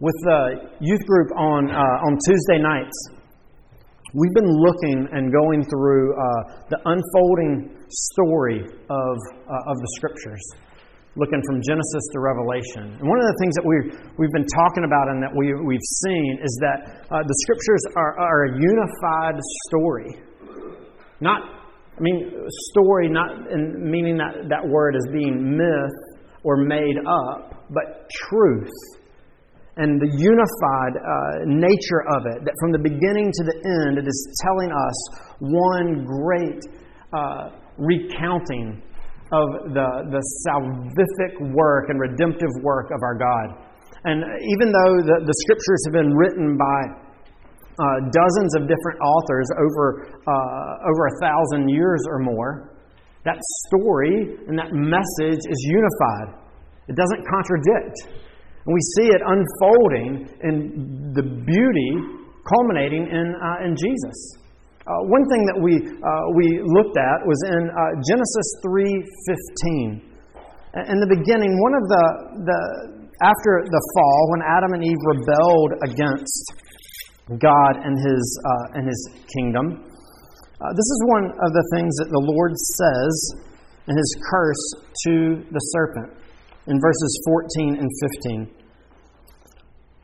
with the youth group on, uh, on Tuesday nights, we've been looking and going through uh, the unfolding story of, uh, of the Scriptures, looking from Genesis to Revelation. And one of the things that we've, we've been talking about and that we, we've seen is that uh, the Scriptures are, are a unified story. Not, I mean, story, not in meaning that that word is being myth or made up, but truth and the unified uh, nature of it, that from the beginning to the end, it is telling us one great uh, recounting of the, the salvific work and redemptive work of our God. And even though the, the scriptures have been written by uh, dozens of different authors over, uh, over a thousand years or more, that story and that message is unified. It doesn't contradict. And we see it unfolding in the beauty culminating in, uh, in Jesus. Uh, one thing that we, uh, we looked at was in uh, Genesis 3.15. In the beginning, one of the, the, after the fall, when Adam and Eve rebelled against God and his, uh, and his kingdom, uh, this is one of the things that the Lord says in his curse to the serpent in verses 14 and 15.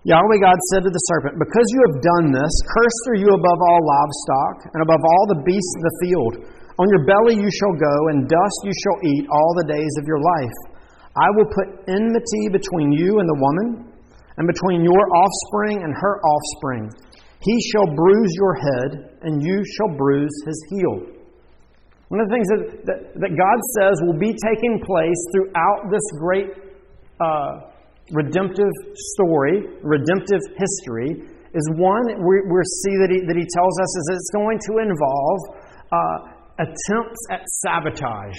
Yahweh God said to the serpent, Because you have done this, cursed are you above all livestock, and above all the beasts of the field. On your belly you shall go, and dust you shall eat all the days of your life. I will put enmity between you and the woman, and between your offspring and her offspring. He shall bruise your head, and you shall bruise his heel. One of the things that, that, that God says will be taking place throughout this great uh, redemptive story, redemptive history, is one we, we see that he, that he tells us is it's going to involve uh, attempts at sabotage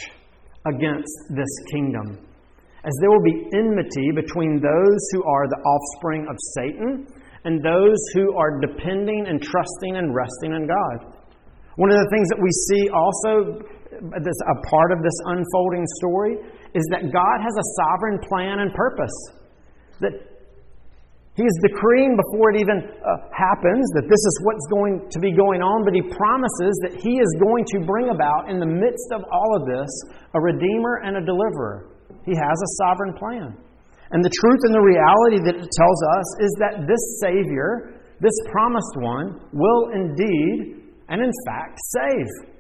against this kingdom. As there will be enmity between those who are the offspring of Satan and those who are depending and trusting and resting in God. One of the things that we see also, this, a part of this unfolding story, is that God has a sovereign plan and purpose. That he is decreeing before it even uh, happens that this is what's going to be going on, but he promises that he is going to bring about, in the midst of all of this, a redeemer and a deliverer. He has a sovereign plan. And the truth and the reality that it tells us is that this Savior, this promised one, will indeed and in fact save.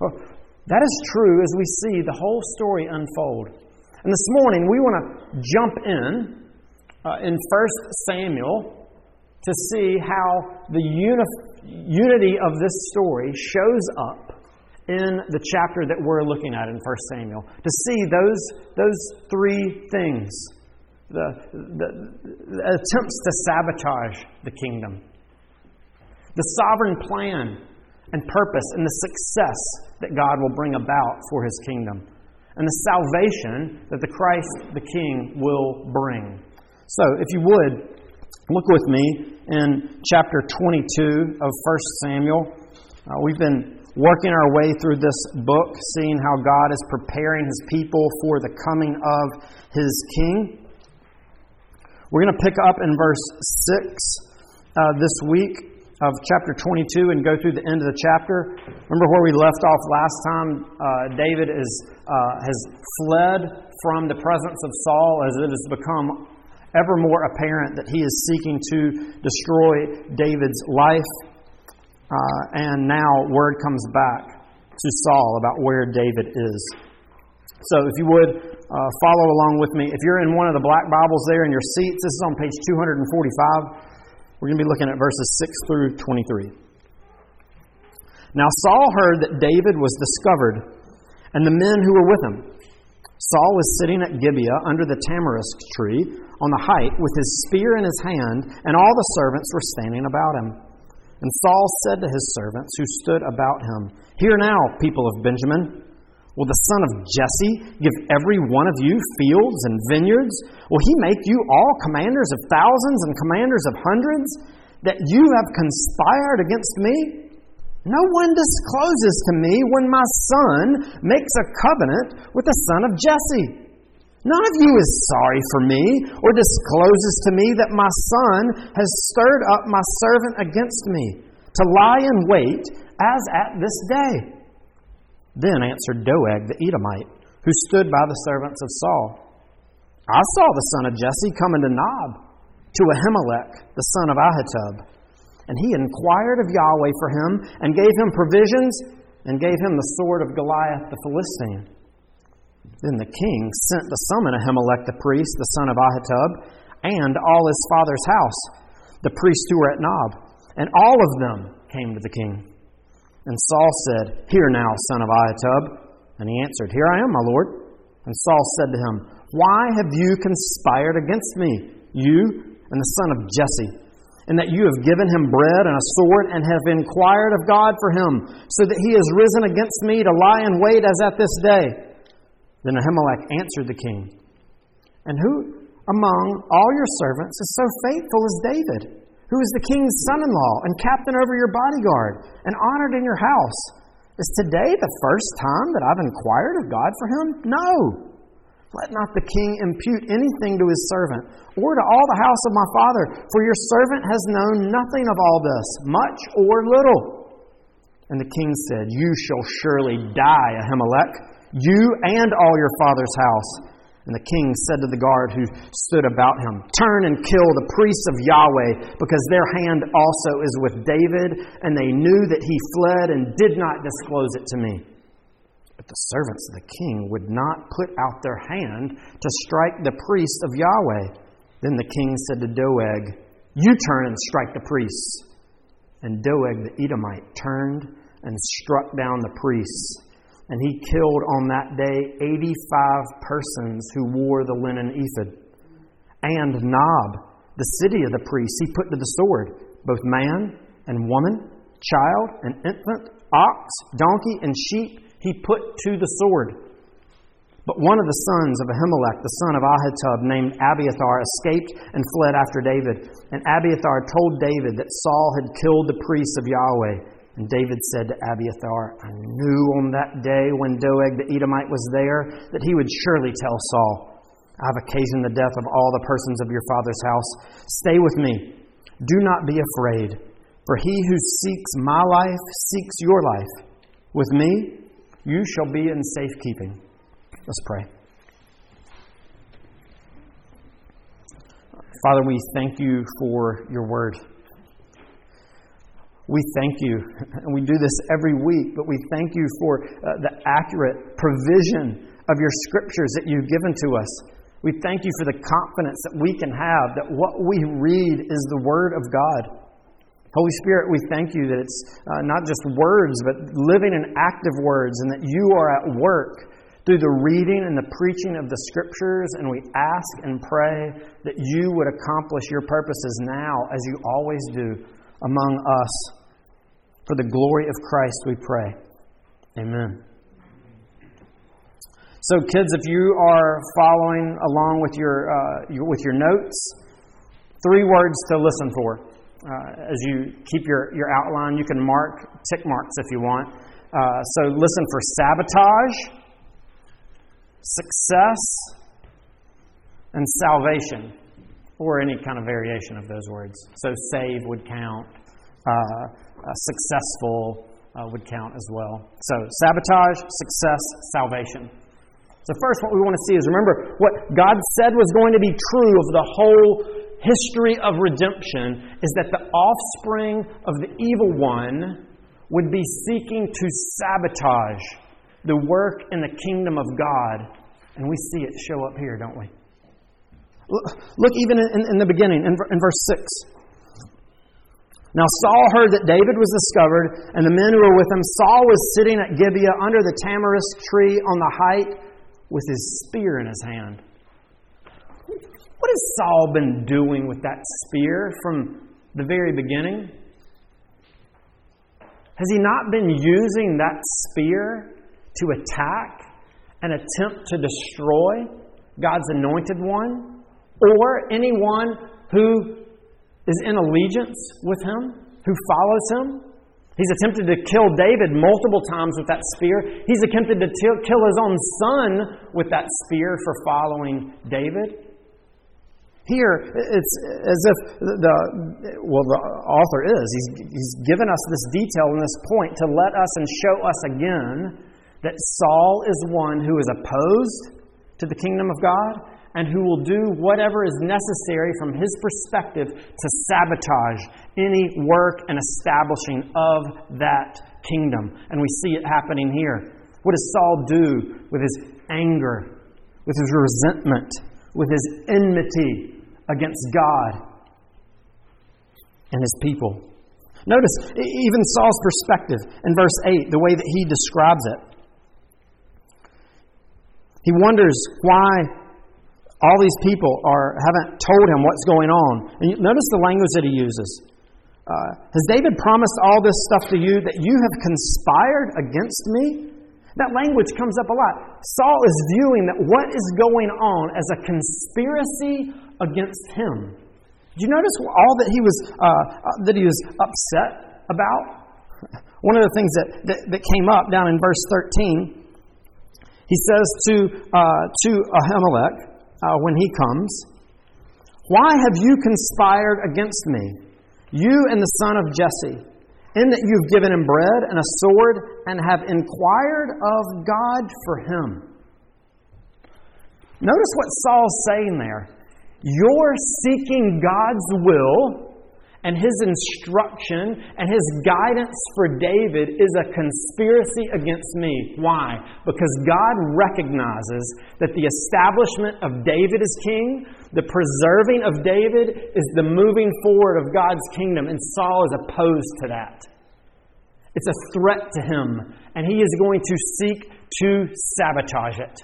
Well, that is true as we see the whole story unfold. And this morning we want to jump in uh, in 1 Samuel to see how the uni- unity of this story shows up in the chapter that we're looking at in 1 Samuel. To see those, those three things the, the, the attempts to sabotage the kingdom the sovereign plan and purpose and the success that God will bring about for his kingdom, and the salvation that the Christ the King will bring. So, if you would, look with me in chapter 22 of 1 Samuel. Uh, we've been working our way through this book, seeing how God is preparing his people for the coming of his king. We're going to pick up in verse 6 uh, this week of chapter 22 and go through the end of the chapter. Remember where we left off last time? Uh, David is, uh, has fled from the presence of Saul as it has become ever more apparent that he is seeking to destroy David's life. Uh, and now word comes back to Saul about where David is. So if you would uh, follow along with me. If you're in one of the black Bibles there in your seats, this is on page 245. We're going to be looking at verses 6 through 23. Now Saul heard that David was discovered, and the men who were with him. Saul was sitting at Gibeah under the tamarisk tree on the height with his spear in his hand, and all the servants were standing about him. And Saul said to his servants who stood about him, Hear now, people of Benjamin. Will the son of Jesse give every one of you fields and vineyards? Will he make you all commanders of thousands and commanders of hundreds? That you have conspired against me? No one discloses to me when my son makes a covenant with the son of Jesse. None of you is sorry for me or discloses to me that my son has stirred up my servant against me to lie in wait as at this day. Then answered Doeg the Edomite, who stood by the servants of Saul. I saw the son of Jesse coming to Nob to Ahimelech, the son of Ahitub. And he inquired of Yahweh for him and gave him provisions and gave him the sword of Goliath the Philistine. Then the king sent to summon Ahimelech the priest, the son of Ahitub, and all his father's house, the priests who were at Nob. And all of them came to the king. And Saul said, Hear now, son of Ahitub. And he answered, Here I am, my lord. And Saul said to him, Why have you conspired against me, you and the son of Jesse? and that you have given him bread and a sword, and have inquired of God for him, so that he has risen against me to lie in wait as at this day. Then Ahimelech answered the king, And who among all your servants is so faithful as David, who is the king's son in law and captain over your bodyguard, and honored in your house? Is today the first time that I've inquired of God for him? No. Let not the king impute anything to his servant, or to all the house of my father, for your servant has known nothing of all this, much or little. And the king said, You shall surely die, Ahimelech you and all your father's house. And the king said to the guard who stood about him, Turn and kill the priests of Yahweh, because their hand also is with David, and they knew that he fled and did not disclose it to me. But the servants of the king would not put out their hand to strike the priests of Yahweh. Then the king said to Doeg, You turn and strike the priests. And Doeg the Edomite turned and struck down the priests and he killed on that day 85 persons who wore the linen ephod. And Nob, the city of the priests, he put to the sword, both man and woman, child and infant, ox, donkey, and sheep, he put to the sword. But one of the sons of Ahimelech, the son of Ahitub, named Abiathar, escaped and fled after David. And Abiathar told David that Saul had killed the priests of Yahweh. And David said to Abiathar, I knew on that day when Doeg the Edomite was there that he would surely tell Saul, I have occasioned the death of all the persons of your father's house. Stay with me. Do not be afraid, for he who seeks my life seeks your life. With me, you shall be in safekeeping. Let's pray. Father, we thank you for your word. We thank you, and we do this every week, but we thank you for uh, the accurate provision of your scriptures that you've given to us. We thank you for the confidence that we can have that what we read is the Word of God. Holy Spirit, we thank you that it's uh, not just words, but living and active words, and that you are at work through the reading and the preaching of the Scriptures. And we ask and pray that you would accomplish your purposes now, as you always do, among us. For the glory of Christ, we pray. Amen. So, kids, if you are following along with your, uh, your with your notes, three words to listen for. Uh, as you keep your, your outline, you can mark tick marks if you want. Uh, so, listen for sabotage, success, and salvation or any kind of variation of those words. So, save would count, uh, successful uh, would count as well. So, sabotage, success, salvation. So, first, what we want to see is remember what God said was going to be true of the whole history of redemption is that the offspring of the evil one would be seeking to sabotage the work in the kingdom of God. And we see it show up here, don't we? Look, even in, in the beginning, in, in verse 6. Now Saul heard that David was discovered, and the men who were with him. Saul was sitting at Gibeah under the tamarisk tree on the height with his spear in his hand. What has Saul been doing with that spear from the very beginning? Has he not been using that spear to attack and attempt to destroy God's anointed one? or anyone who is in allegiance with him, who follows him. He's attempted to kill David multiple times with that spear. He's attempted to t- kill his own son with that spear for following David. Here, it's as if the, well, the author is. He's, he's given us this detail and this point to let us and show us again that Saul is one who is opposed to the kingdom of God and who will do whatever is necessary from his perspective to sabotage any work and establishing of that kingdom. And we see it happening here. What does Saul do with his anger, with his resentment, with his enmity against God and his people? Notice even Saul's perspective in verse 8, the way that he describes it. He wonders why all these people are, haven't told him what's going on. And notice the language that he uses. Uh, has David promised all this stuff to you that you have conspired against me? That language comes up a lot. Saul is viewing that what is going on as a conspiracy against him. Do you notice all that he was uh, uh that he was upset about? One of the things that, that, that came up down in verse 13, he says to, uh, to Ahimelech, uh, when he comes. Why have you conspired against me, you and the son of Jesse, in that you've given him bread and a sword and have inquired of God for him? Notice what Saul's saying there. You're seeking God's will and his instruction and his guidance for David is a conspiracy against me. Why? Because God recognizes that the establishment of David as king, the preserving of David, is the moving forward of God's kingdom, and Saul is opposed to that. It's a threat to him, and he is going to seek to sabotage it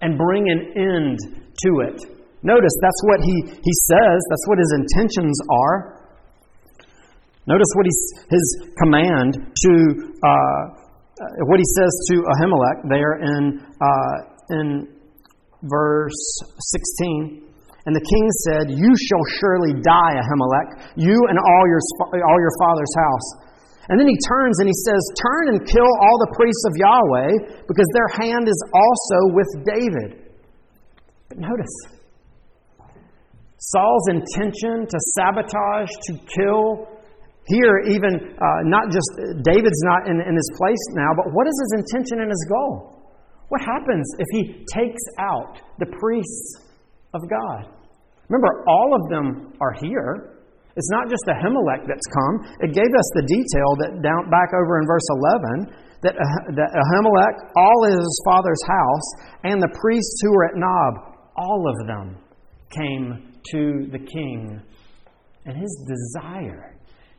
and bring an end to it. Notice that's what he, he says, that's what his intentions are. Notice what he's, his command to, uh, what he says to Ahimelech there in, uh, in verse 16. And the king said, You shall surely die, Ahimelech, you and all your, all your father's house. And then he turns and he says, Turn and kill all the priests of Yahweh, because their hand is also with David. But notice, Saul's intention to sabotage, to kill here, even uh, not just David's not in, in his place now, but what is his intention and his goal? What happens if he takes out the priests of God? Remember, all of them are here. It's not just Ahimelech that's come. It gave us the detail that down back over in verse 11 that, uh, that Ahimelech, all his father's house, and the priests who were at Nob, all of them came to the king. And his desire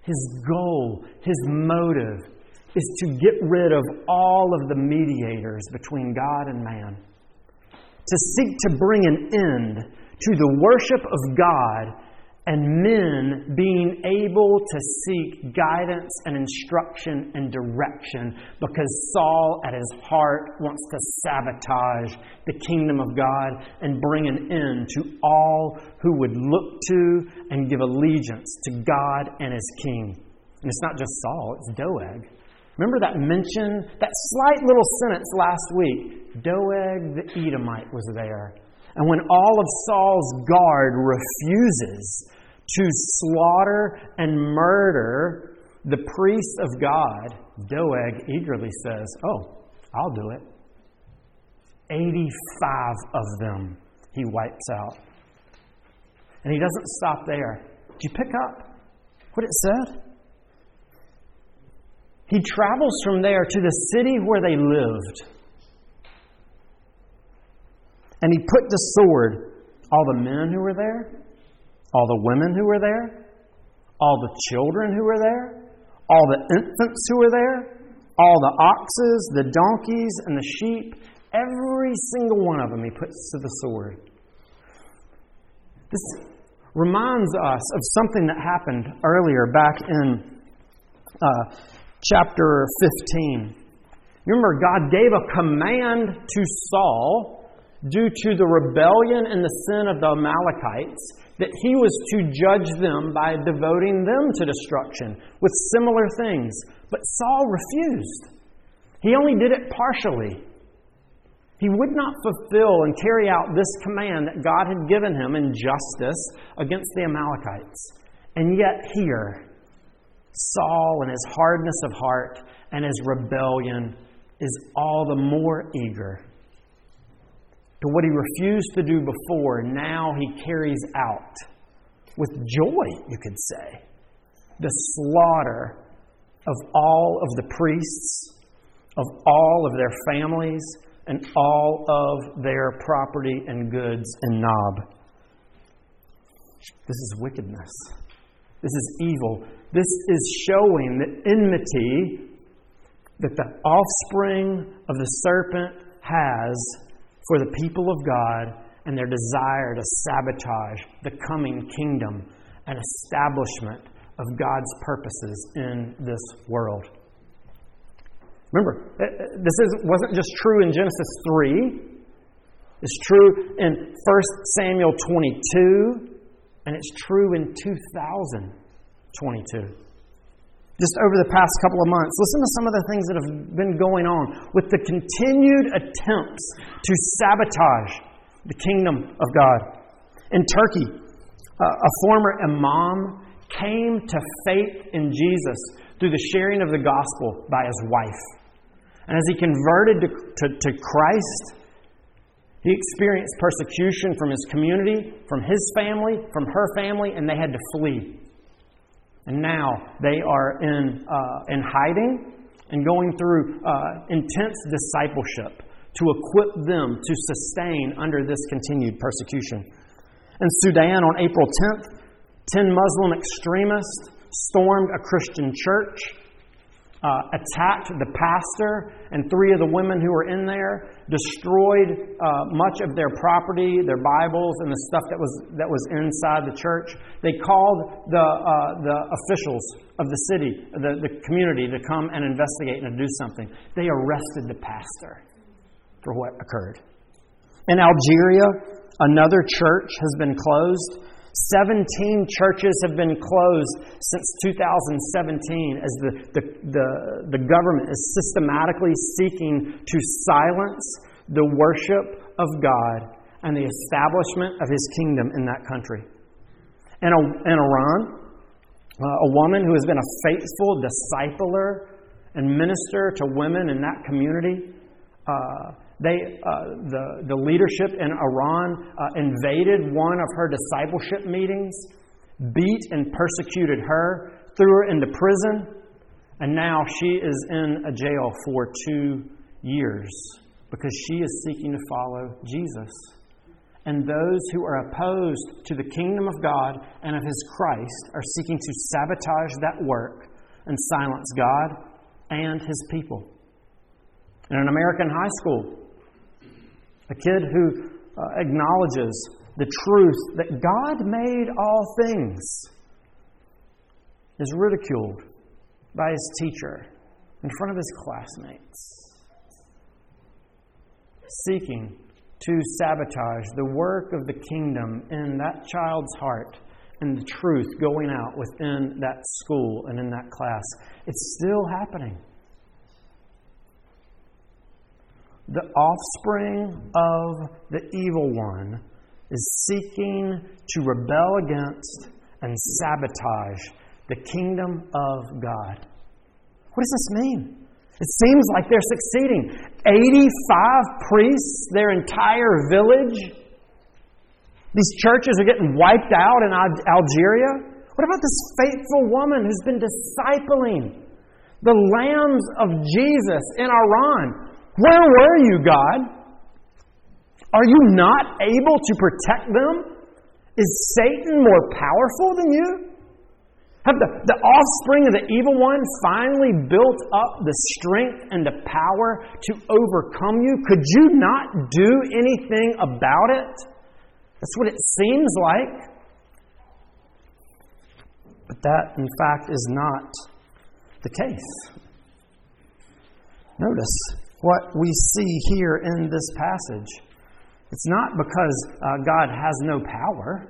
his goal, his motive is to get rid of all of the mediators between God and man. To seek to bring an end to the worship of God and men being able to seek guidance and instruction and direction because Saul, at his heart, wants to sabotage the kingdom of God and bring an end to all who would look to and give allegiance to God and his king. And it's not just Saul, it's Doeg. Remember that mention, that slight little sentence last week? Doeg the Edomite was there. And when all of Saul's guard refuses to slaughter and murder the priests of God, Doeg eagerly says, Oh, I'll do it. 85 of them he wipes out. And he doesn't stop there. Did you pick up what it said? He travels from there to the city where they lived. And he put the sword, all the men who were there, all the women who were there, all the children who were there, all the infants who were there, all the oxes, the donkeys, and the sheep, every single one of them he puts to the sword. This reminds us of something that happened earlier back in uh, chapter 15. Remember, God gave a command to Saul due to the rebellion and the sin of the Amalekites that he was to judge them by devoting them to destruction with similar things But Saul refused. He only did it partially. He would not fulfill and carry out this command that God had given him in justice against the Amalekites. And yet, here, Saul and his hardness of heart and his rebellion is all the more eager. To what he refused to do before, now he carries out with joy, you could say, the slaughter of all of the priests, of all of their families, and all of their property and goods and Nob. This is wickedness. This is evil. This is showing the enmity that the offspring of the serpent has for the people of God and their desire to sabotage the coming kingdom and establishment of God's purposes in this world. Remember, uh, uh, this is, wasn't just true in Genesis 3. It's true in 1 Samuel 22, and it's true in 2022 just over the past couple of months. Listen to some of the things that have been going on with the continued attempts to sabotage the kingdom of God. In Turkey, uh, a former imam came to faith in Jesus through the sharing of the gospel by his wife. And as he converted to, to, to Christ, he experienced persecution from his community, from his family, from her family, and they had to flee. And now they are in, uh, in hiding and going through uh, intense discipleship to equip them to sustain under this continued persecution. In Sudan on April 10th, 10 Muslim extremists stormed a Christian church uh, attacked the pastor and three of the women who were in there, destroyed uh, much of their property, their Bibles, and the stuff that was, that was inside the church. They called the, uh, the officials of the city, the, the community, to come and investigate and to do something. They arrested the pastor for what occurred. In Algeria, another church has been closed 17 churches have been closed since 2017 as the, the, the, the, government is systematically seeking to silence the worship of God and the establishment of His kingdom in that country. In, a, in Iran, uh, a woman who has been a faithful discipler and minister to women in that community. Uh, they, uh, the, the leadership in Iran uh, invaded one of her discipleship meetings, beat and persecuted her, threw her into prison, and now she is in a jail for two years because she is seeking to follow Jesus. And those who are opposed to the kingdom of God and of His Christ are seeking to sabotage that work and silence God and His people. In an American high school, a kid who uh, acknowledges the truth that God made all things is ridiculed by his teacher in front of his classmates, seeking to sabotage the work of the kingdom in that child's heart and the truth going out within that school and in that class. It's still happening. The offspring of the evil one is seeking to rebel against and sabotage the kingdom of God. What does this mean? It seems like they're succeeding. 85 priests, their entire village. These churches are getting wiped out in Algeria. What about this faithful woman who's been discipling the lambs of Jesus in Iran? Where were you, God? Are you not able to protect them? Is Satan more powerful than you? Have the, the offspring of the evil one finally built up the strength and the power to overcome you? Could you not do anything about it? That's what it seems like. But that, in fact, is not the case. Notice, what we see here in this passage. It's not because uh, God has no power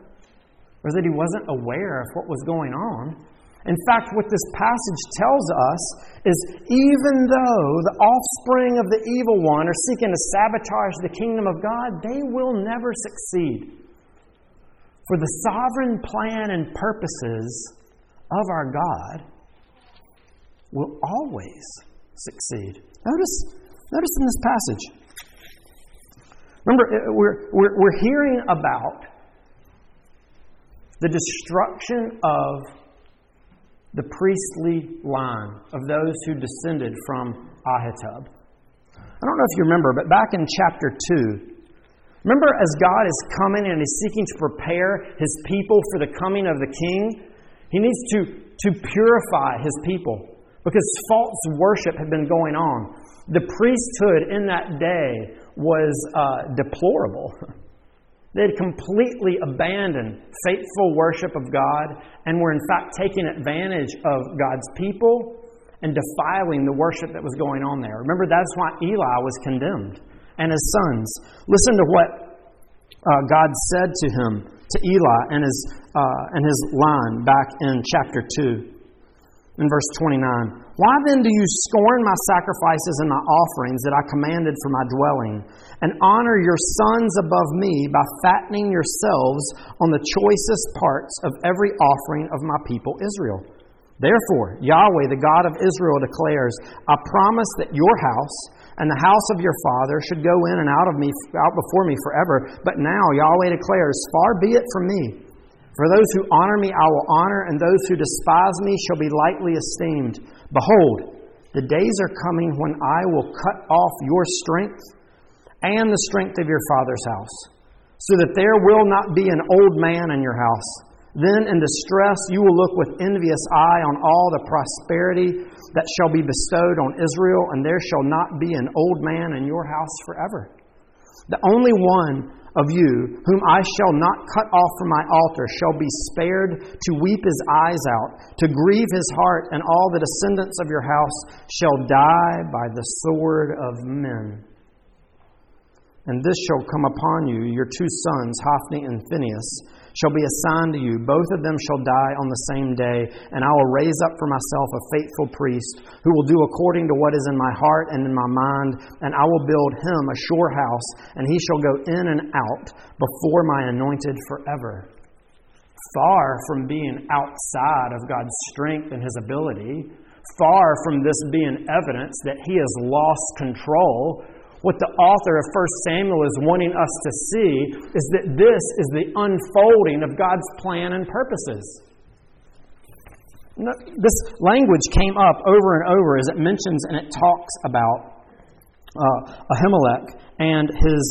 or that he wasn't aware of what was going on. In fact, what this passage tells us is even though the offspring of the evil one are seeking to sabotage the kingdom of God, they will never succeed. For the sovereign plan and purposes of our God will always succeed. Notice, notice in this passage. Remember, uh, we're, we're, we're hearing about the destruction of the priestly line of those who descended from Ahitub. I don't know if you remember, but back in chapter 2, remember as God is coming and He's seeking to prepare His people for the coming of the King, He needs to, to purify His people because false worship had been going on. The priesthood in that day was uh, deplorable. They had completely abandoned faithful worship of God and were, in fact, taking advantage of God's people and defiling the worship that was going on there. Remember, that's why Eli was condemned and his sons. Listen to what uh, God said to him, to Eli and his, uh, and his line back in chapter 2 in verse 29. Why then do you scorn my sacrifices and my offerings that I commanded for my dwelling, and honor your sons above me by fattening yourselves on the choicest parts of every offering of my people Israel? Therefore, Yahweh, the God of Israel, declares, I promise that your house and the house of your father should go in and out of me out before me forever. But now Yahweh declares, Far be it from me for those who honor me, I will honor, and those who despise me shall be lightly esteemed. Behold, the days are coming when I will cut off your strength and the strength of your father's house, so that there will not be an old man in your house. Then in distress you will look with envious eye on all the prosperity that shall be bestowed on Israel, and there shall not be an old man in your house forever. The only one of you, whom I shall not cut off from my altar, shall be spared to weep his eyes out, to grieve his heart, and all the descendants of your house shall die by the sword of men. And this shall come upon you, your two sons, Hophni and Phinehas shall be assigned to you. Both of them shall die on the same day, and I will raise up for myself a faithful priest who will do according to what is in my heart and in my mind, and I will build him a sure house, and he shall go in and out before my anointed forever. Far from being outside of God's strength and his ability, far from this being evidence that he has lost control what the author of 1 Samuel is wanting us to see is that this is the unfolding of God's plan and purposes. This language came up over and over as it mentions and it talks about uh, Ahimelech and his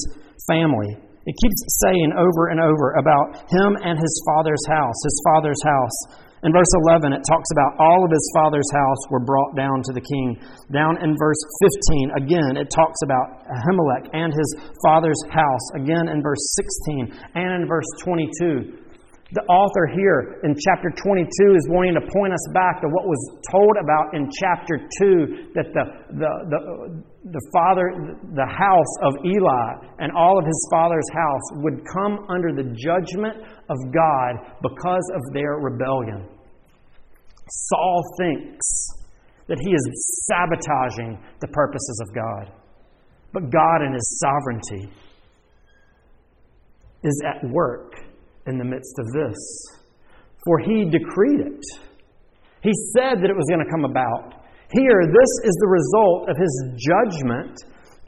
family. It keeps saying over and over about him and his father's house, his father's house. In verse 11, it talks about all of his father's house were brought down to the king. Down in verse 15, again, it talks about Ahimelech and his father's house. Again in verse 16 and in verse 22. The author here in chapter 22 is wanting to point us back to what was told about in chapter 2 that the, the, the, the father, the house of Eli and all of his father's house would come under the judgment of God because of their rebellion. Saul thinks that he is sabotaging the purposes of God. But God, in His sovereignty, is at work in the midst of this. For He decreed it, He said that it was going to come about. Here, this is the result of His judgment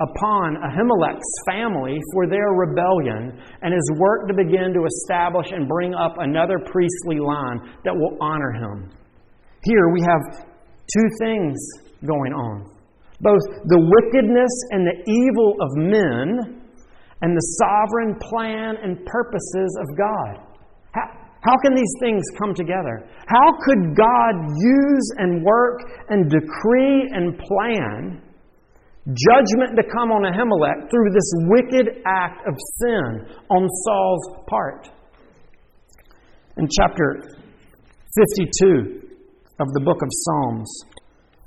upon Ahimelech's family for their rebellion and his work to begin to establish and bring up another priestly line that will honor him. Here we have two things going on both the wickedness and the evil of men and the sovereign plan and purposes of God. How, how can these things come together? How could God use and work and decree and plan judgment to come on Ahimelech through this wicked act of sin on Saul's part? In chapter 52, of the book of Psalms,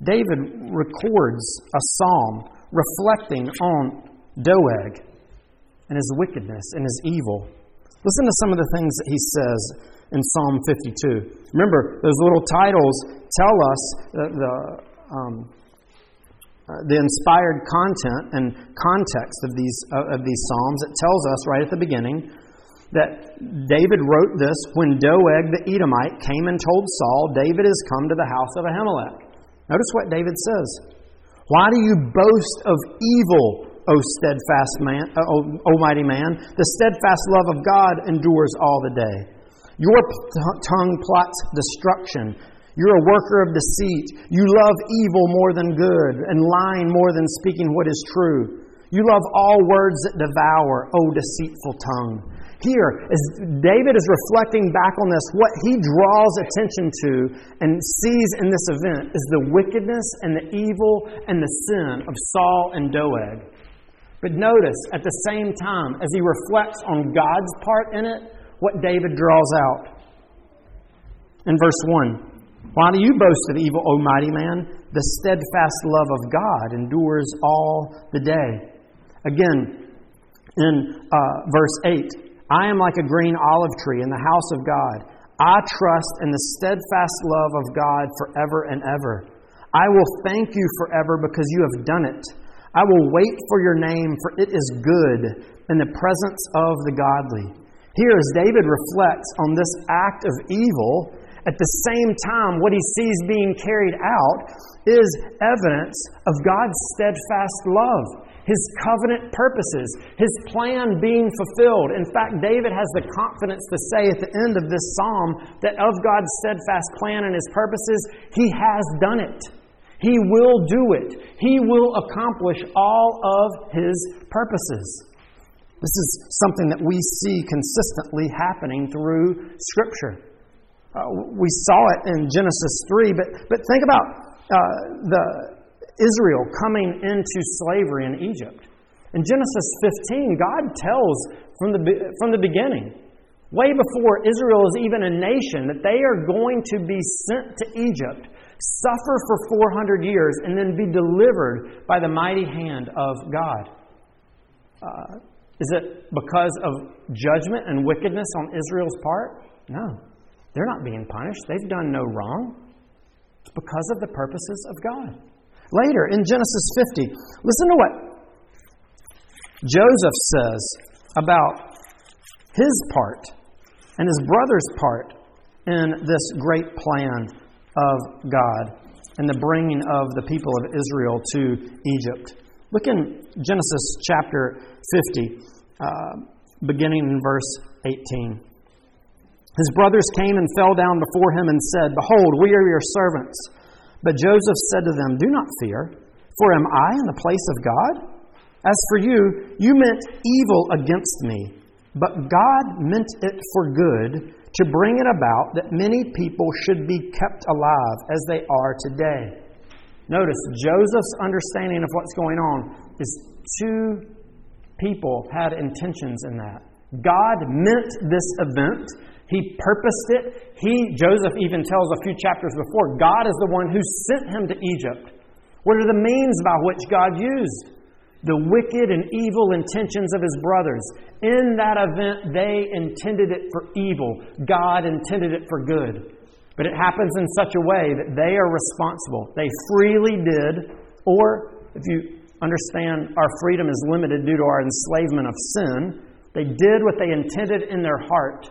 David records a psalm reflecting on Doeg and his wickedness and his evil. Listen to some of the things that he says in Psalm 52. Remember, those little titles tell us the, the, um, uh, the inspired content and context of these, uh, of these Psalms. It tells us right at the beginning that David wrote this when Doeg the Edomite came and told Saul, David has come to the house of Ahimelech. Notice what David says. Why do you boast of evil O steadfast man, uh, o, Almighty man. The steadfast love of God endures all the day. Your tongue plots destruction. You're a worker of deceit. You love evil more than good, and lying more than speaking what is true. You love all words that devour, O deceitful tongue. Here, as David is reflecting back on this, what he draws attention to and sees in this event is the wickedness and the evil and the sin of Saul and Doeg. But notice, at the same time, as he reflects on God's part in it, what David draws out. In verse 1 Why do you boast of evil, O mighty man? The steadfast love of God endures all the day. Again, in uh, verse 8 I am like a green olive tree in the house of God. I trust in the steadfast love of God forever and ever. I will thank you forever because you have done it. I will wait for your name, for it is good in the presence of the godly. Here, as David reflects on this act of evil, at the same time, what he sees being carried out is evidence of God's steadfast love, his covenant purposes, his plan being fulfilled. In fact, David has the confidence to say at the end of this psalm that of God's steadfast plan and his purposes, he has done it. He will do it. He will accomplish all of His purposes. This is something that we see consistently happening through Scripture. Uh, we saw it in Genesis 3, but, but think about uh, the Israel coming into slavery in Egypt. In Genesis 15, God tells from the, from the beginning, way before Israel is even a nation, that they are going to be sent to Egypt suffer for 400 years, and then be delivered by the mighty hand of God. Uh, is it because of judgment and wickedness on Israel's part? No. They're not being punished. They've done no wrong. It's because of the purposes of God. Later, in Genesis 50, listen to what Joseph says about his part and his brother's part in this great plan of God and the bringing of the people of Israel to Egypt. Look in Genesis chapter 50, uh, beginning in verse 18. His brothers came and fell down before him and said, Behold, we are your servants. But Joseph said to them, Do not fear, for am I in the place of God? As for you, you meant evil against me, but God meant it for good to bring it about that many people should be kept alive as they are today. Notice Joseph's understanding of what's going on is two people had intentions in that. God meant this event. He purposed it. He Joseph even tells a few chapters before, God is the one who sent him to Egypt. What are the means by which God used? The wicked and evil intentions of his brothers. In that event, they intended it for evil. God intended it for good. But it happens in such a way that they are responsible. They freely did, or if you understand our freedom is limited due to our enslavement of sin, they did what they intended in their heart.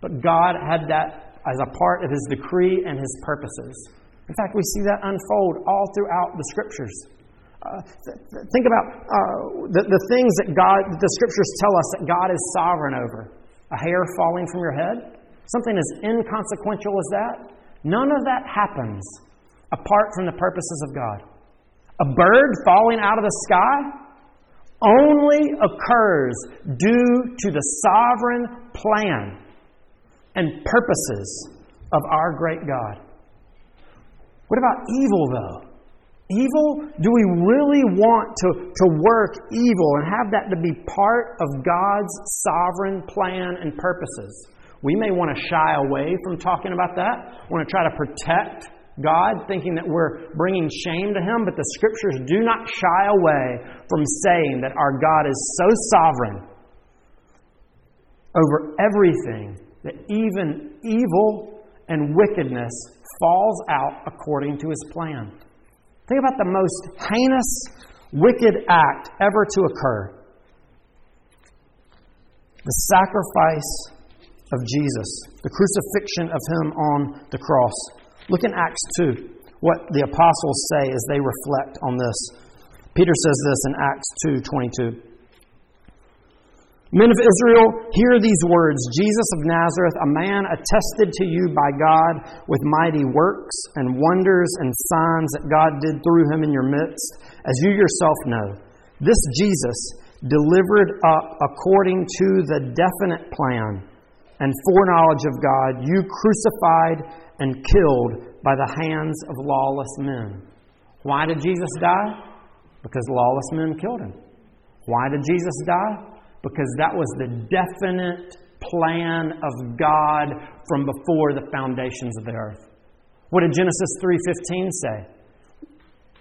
But God had that as a part of his decree and his purposes. In fact, we see that unfold all throughout the scriptures. Uh, think about uh, the, the things that God, the scriptures tell us that God is sovereign over. A hair falling from your head, something as inconsequential as that. None of that happens apart from the purposes of God. A bird falling out of the sky only occurs due to the sovereign plan and purposes of our great God. What about evil, though? Evil? Do we really want to, to work evil and have that to be part of God's sovereign plan and purposes? We may want to shy away from talking about that, want to try to protect God, thinking that we're bringing shame to Him, but the Scriptures do not shy away from saying that our God is so sovereign over everything that even evil and wickedness falls out according to his plan. Think about the most heinous, wicked act ever to occur the sacrifice of Jesus, the crucifixion of him on the cross. Look in Acts 2, what the apostles say as they reflect on this. Peter says this in Acts 2:22. Men of Israel, hear these words Jesus of Nazareth, a man attested to you by God with mighty works and wonders and signs that God did through him in your midst, as you yourself know. This Jesus, delivered up according to the definite plan and foreknowledge of God, you crucified and killed by the hands of lawless men. Why did Jesus die? Because lawless men killed him. Why did Jesus die? Because that was the definite plan of God from before the foundations of the earth. What did Genesis 3:15 say?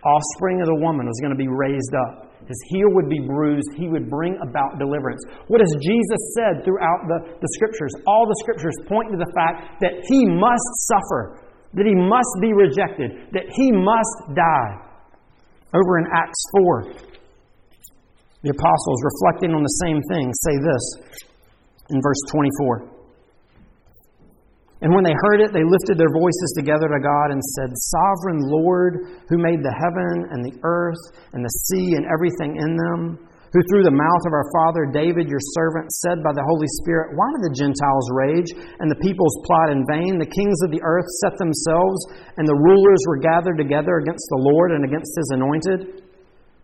Offspring of the woman was going to be raised up. His heel would be bruised. He would bring about deliverance. What has Jesus said throughout the, the scriptures? All the scriptures point to the fact that he must suffer, that he must be rejected, that he must die. Over in Acts 4, the apostles, reflecting on the same thing, say this in verse 24. And when they heard it, they lifted their voices together to God and said, Sovereign Lord, who made the heaven and the earth and the sea and everything in them, who through the mouth of our father David, your servant, said by the Holy Spirit, Why do the Gentiles rage and the peoples plot in vain? The kings of the earth set themselves, and the rulers were gathered together against the Lord and against his anointed.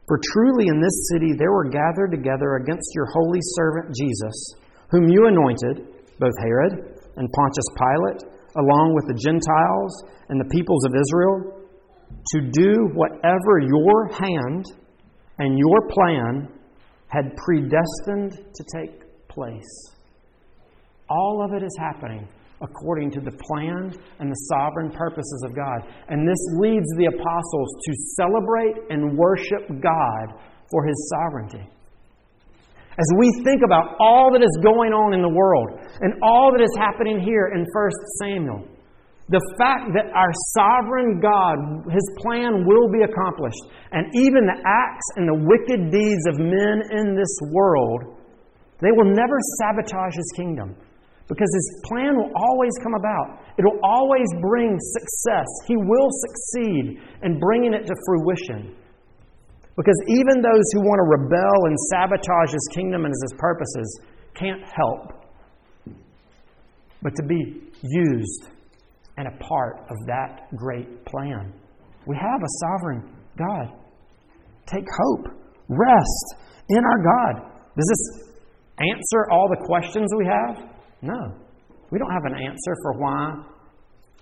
For truly in this city there were gathered together against your holy servant Jesus, whom you anointed, both Herod and Pontius Pilate, along with the Gentiles and the peoples of Israel, to do whatever your hand and your plan had predestined to take place. All of it is happening according to the plan and the sovereign purposes of God. And this leads the apostles to celebrate and worship God for his sovereignty. As we think about all that is going on in the world and all that is happening here in 1 Samuel, the fact that our sovereign God, his plan will be accomplished, and even the acts and the wicked deeds of men in this world, they will never sabotage his kingdom. Because his plan will always come about. It will always bring success. He will succeed in bringing it to fruition. Because even those who want to rebel and sabotage his kingdom and his purposes can't help but to be used and a part of that great plan. We have a sovereign God. Take hope, rest in our God. Does this answer all the questions we have? No. We don't have an answer for why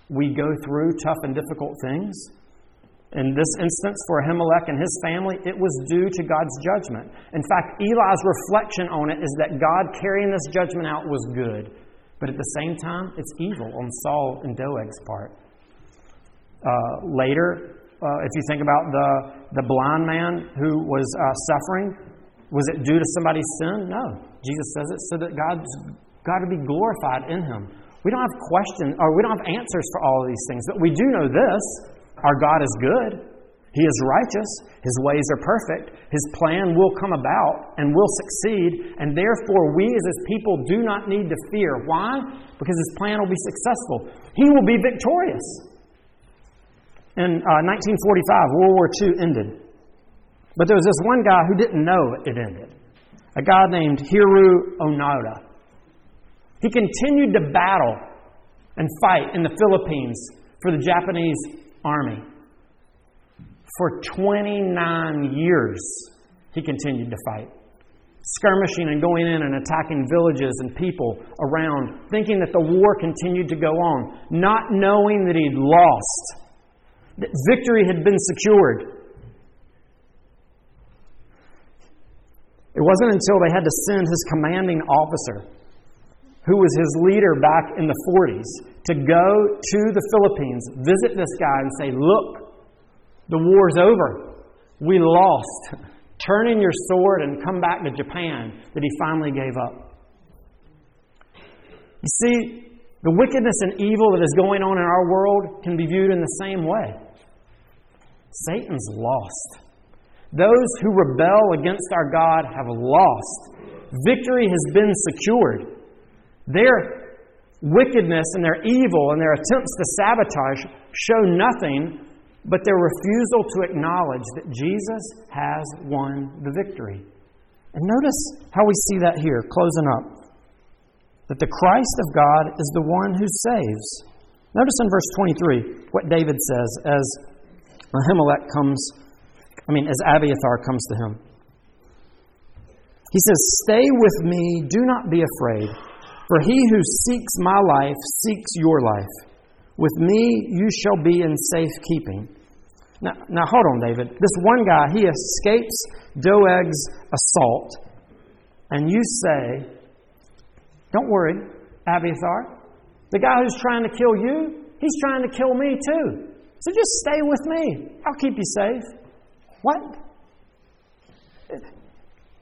we go through tough and difficult things. In this instance, for Ahimelech and his family, it was due to God's judgment. In fact, Eli's reflection on it is that God carrying this judgment out was good. But at the same time, it's evil on Saul and Doeg's part. Uh, later, uh, if you think about the, the blind man who was uh, suffering, was it due to somebody's sin? No. Jesus says it so that God's God to be glorified in him. We don't have questions or we don't have answers for all of these things, but we do know this our God is good. He is righteous. His ways are perfect. His plan will come about and will succeed. And therefore, we as His people do not need to fear. Why? Because His plan will be successful. He will be victorious. In uh, 1945, World War II ended. But there was this one guy who didn't know it ended. A guy named Hiroo Onoda. He continued to battle and fight in the Philippines for the Japanese army. For 29 years, he continued to fight, skirmishing and going in and attacking villages and people around, thinking that the war continued to go on, not knowing that he'd lost, that victory had been secured. It wasn't until they had to send his commanding officer who was his leader back in the 40s, to go to the Philippines, visit this guy, and say, Look, the war's over. We lost. Turn in your sword and come back to Japan, that he finally gave up. You see, the wickedness and evil that is going on in our world can be viewed in the same way. Satan's lost. Those who rebel against our God have lost. Victory has been secured. Their wickedness and their evil and their attempts to sabotage show nothing but their refusal to acknowledge that Jesus has won the victory. And notice how we see that here, closing up. That the Christ of God is the one who saves. Notice in verse 23 what David says as Ahimelech comes, I mean, as Abiathar comes to him. He says, Stay with me, do not be afraid, for he who seeks my life seeks your life. With me you shall be in safe keeping. Now, now hold on, David. This one guy, he escapes Doeg's assault, and you say, Don't worry, Abiathar. The guy who's trying to kill you, he's trying to kill me too. So just stay with me. I'll keep you safe. What?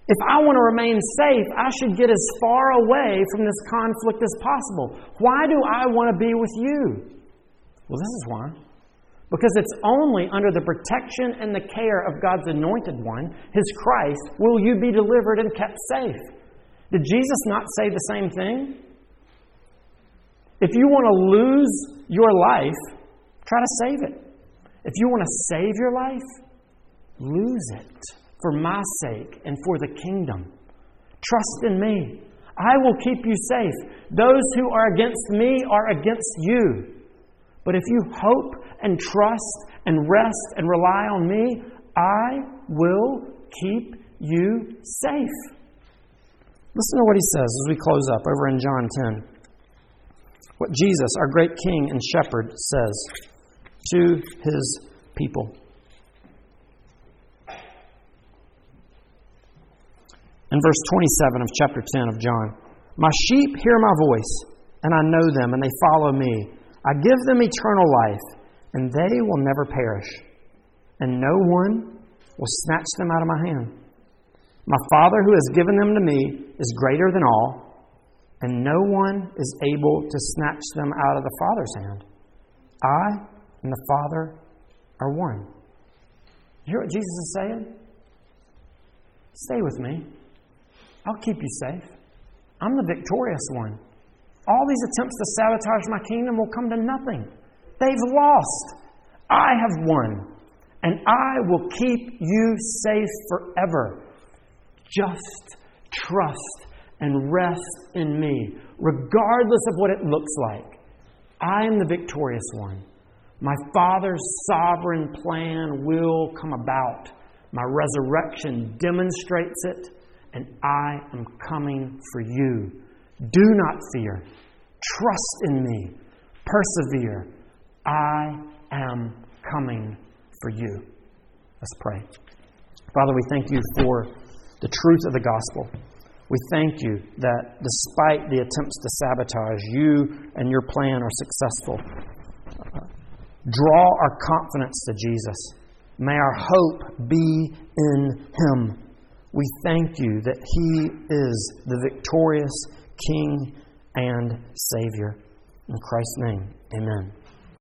If I want to remain safe, I should get as far away from this conflict as possible. Why do I want to be with you? Well, this is why. Because it's only under the protection and the care of God's anointed one, His Christ, will you be delivered and kept safe. Did Jesus not say the same thing? If you want to lose your life, try to save it. If you want to save your life, lose it for my sake and for the kingdom. Trust in me. I will keep you safe. Those who are against me are against you. But if you hope and trust and rest and rely on me, I will keep you safe. Listen to what he says as we close up over in John 10. What Jesus, our great King and Shepherd, says to his people. In verse 27 of chapter 10 of John, My sheep hear my voice, and I know them, and they follow me. I give them eternal life, and they will never perish, and no one will snatch them out of my hand. My Father who has given them to me is greater than all, and no one is able to snatch them out of the Father's hand. I and the Father are one. You hear what Jesus is saying? Stay with me. I'll keep you safe. I'm the victorious one. All these attempts to sabotage my kingdom will come to nothing. They've lost. I have won. And I will keep you safe forever. Just trust and rest in me, regardless of what it looks like. I am the victorious one. My Father's sovereign plan will come about. My resurrection demonstrates it, and I am coming for you. Do not fear. Trust in me. Persevere. I am coming for you. Let's pray. Father, we thank you for the truth of the gospel. We thank you that despite the attempts to sabotage, you and your plan are successful. Draw our confidence to Jesus. May our hope be in Him. We thank you that He is the victorious King and Savior. In Christ's name, amen.